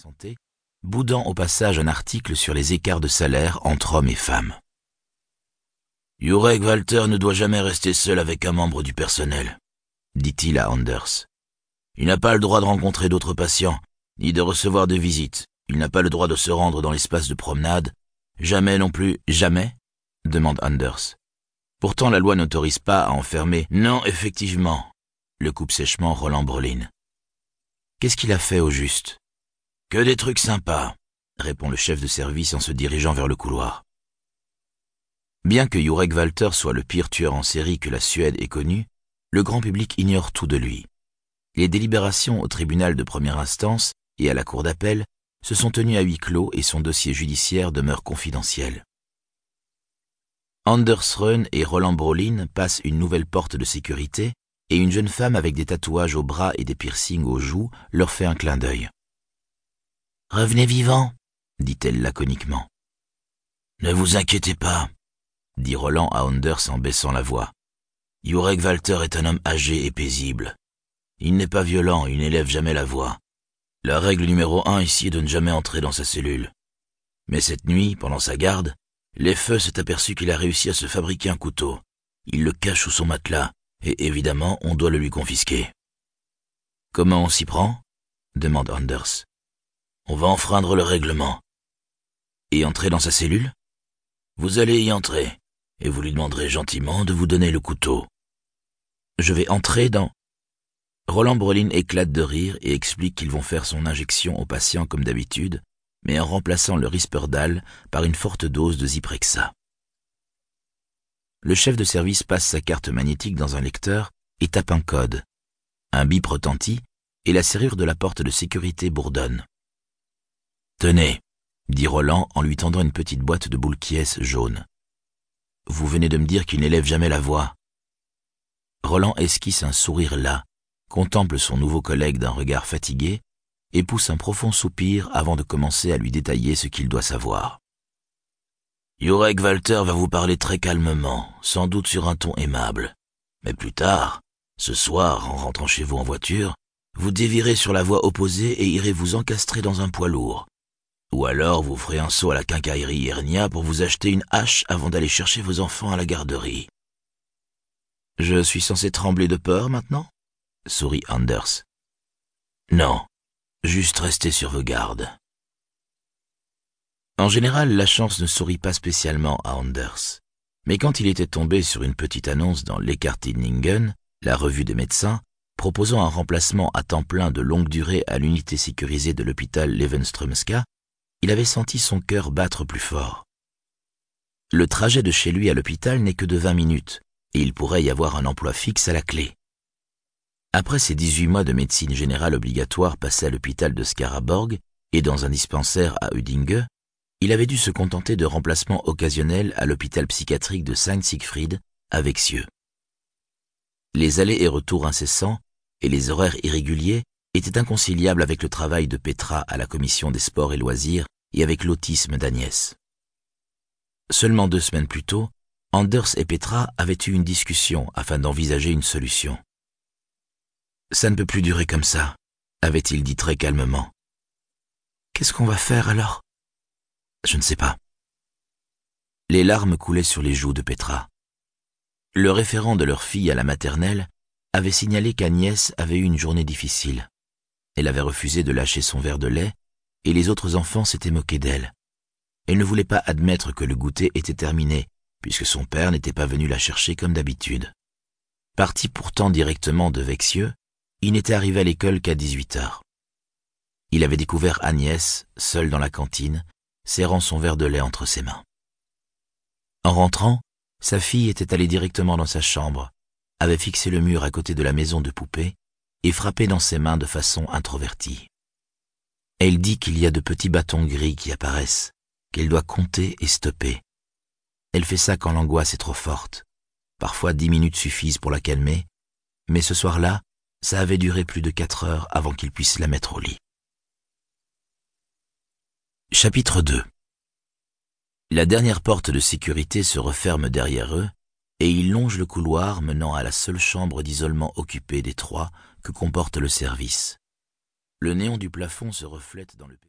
santé, boudant au passage un article sur les écarts de salaire entre hommes et femmes. Jurek Walter ne doit jamais rester seul avec un membre du personnel, dit-il à Anders. Il n'a pas le droit de rencontrer d'autres patients, ni de recevoir de visites. Il n'a pas le droit de se rendre dans l'espace de promenade. Jamais non plus. Jamais demande Anders. Pourtant la loi n'autorise pas à enfermer. Non, effectivement, le coupe sèchement Roland Brolin. Qu'est-ce qu'il a fait au juste? Que des trucs sympas, répond le chef de service en se dirigeant vers le couloir. Bien que Jurek Walter soit le pire tueur en série que la Suède ait connu, le grand public ignore tout de lui. Les délibérations au tribunal de première instance et à la cour d'appel se sont tenues à huis clos et son dossier judiciaire demeure confidentiel. Anders Rön et Roland Brolin passent une nouvelle porte de sécurité et une jeune femme avec des tatouages aux bras et des piercings aux joues leur fait un clin d'œil. Revenez vivant, dit-elle laconiquement. Ne vous inquiétez pas, dit Roland à Anders en baissant la voix. Jurek Walter est un homme âgé et paisible. Il n'est pas violent, il n'élève jamais la voix. La règle numéro un ici est de ne jamais entrer dans sa cellule. Mais cette nuit, pendant sa garde, les feux s'est aperçu qu'il a réussi à se fabriquer un couteau. Il le cache sous son matelas, et évidemment, on doit le lui confisquer. Comment on s'y prend? demande Anders. On va enfreindre le règlement. Et entrer dans sa cellule? Vous allez y entrer, et vous lui demanderez gentiment de vous donner le couteau. Je vais entrer dans... Roland Brolin éclate de rire et explique qu'ils vont faire son injection au patient comme d'habitude, mais en remplaçant le Risperdal par une forte dose de Zyprexa. Le chef de service passe sa carte magnétique dans un lecteur et tape un code. Un bip retentit et la serrure de la porte de sécurité bourdonne. Tenez, dit Roland en lui tendant une petite boîte de boules jaune. Vous venez de me dire qu'il n'élève jamais la voix. Roland esquisse un sourire là, contemple son nouveau collègue d'un regard fatigué et pousse un profond soupir avant de commencer à lui détailler ce qu'il doit savoir. Jurek Walter va vous parler très calmement, sans doute sur un ton aimable. Mais plus tard, ce soir, en rentrant chez vous en voiture, vous dévirez sur la voie opposée et irez vous encastrer dans un poids lourd. Ou alors vous ferez un saut à la quincaillerie Hernia pour vous acheter une hache avant d'aller chercher vos enfants à la garderie. Je suis censé trembler de peur maintenant? sourit Anders. Non, juste rester sur vos gardes. En général, la chance ne sourit pas spécialement à Anders. Mais quand il était tombé sur une petite annonce dans l'Ekartidningen, la revue des médecins, proposant un remplacement à temps plein de longue durée à l'unité sécurisée de l'hôpital Levenströmska, il avait senti son cœur battre plus fort. Le trajet de chez lui à l'hôpital n'est que de vingt minutes, et il pourrait y avoir un emploi fixe à la clé. Après ses 18 mois de médecine générale obligatoire passés à l'hôpital de Skaraborg et dans un dispensaire à Udinge, il avait dû se contenter de remplacements occasionnels à l'hôpital psychiatrique de Saint-Siegfried à Vexieux. Les allers et retours incessants et les horaires irréguliers étaient inconciliables avec le travail de Petra à la commission des sports et loisirs et avec l'autisme d'Agnès. Seulement deux semaines plus tôt, Anders et Petra avaient eu une discussion afin d'envisager une solution. Ça ne peut plus durer comme ça, avait-il dit très calmement. Qu'est-ce qu'on va faire alors? Je ne sais pas. Les larmes coulaient sur les joues de Petra. Le référent de leur fille à la maternelle avait signalé qu'Agnès avait eu une journée difficile. Elle avait refusé de lâcher son verre de lait et les autres enfants s'étaient moqués d'elle. Elle ne voulait pas admettre que le goûter était terminé, puisque son père n'était pas venu la chercher comme d'habitude. Parti pourtant directement de Vexieux, il n'était arrivé à l'école qu'à 18 heures. Il avait découvert Agnès, seule dans la cantine, serrant son verre de lait entre ses mains. En rentrant, sa fille était allée directement dans sa chambre, avait fixé le mur à côté de la maison de poupée et frappé dans ses mains de façon introvertie. Elle dit qu'il y a de petits bâtons gris qui apparaissent, qu'elle doit compter et stopper. Elle fait ça quand l'angoisse est trop forte. Parfois dix minutes suffisent pour la calmer, mais ce soir-là, ça avait duré plus de quatre heures avant qu'ils puissent la mettre au lit. Chapitre 2 La dernière porte de sécurité se referme derrière eux et ils longent le couloir menant à la seule chambre d'isolement occupée des trois que comporte le service. Le néon du plafond se reflète dans le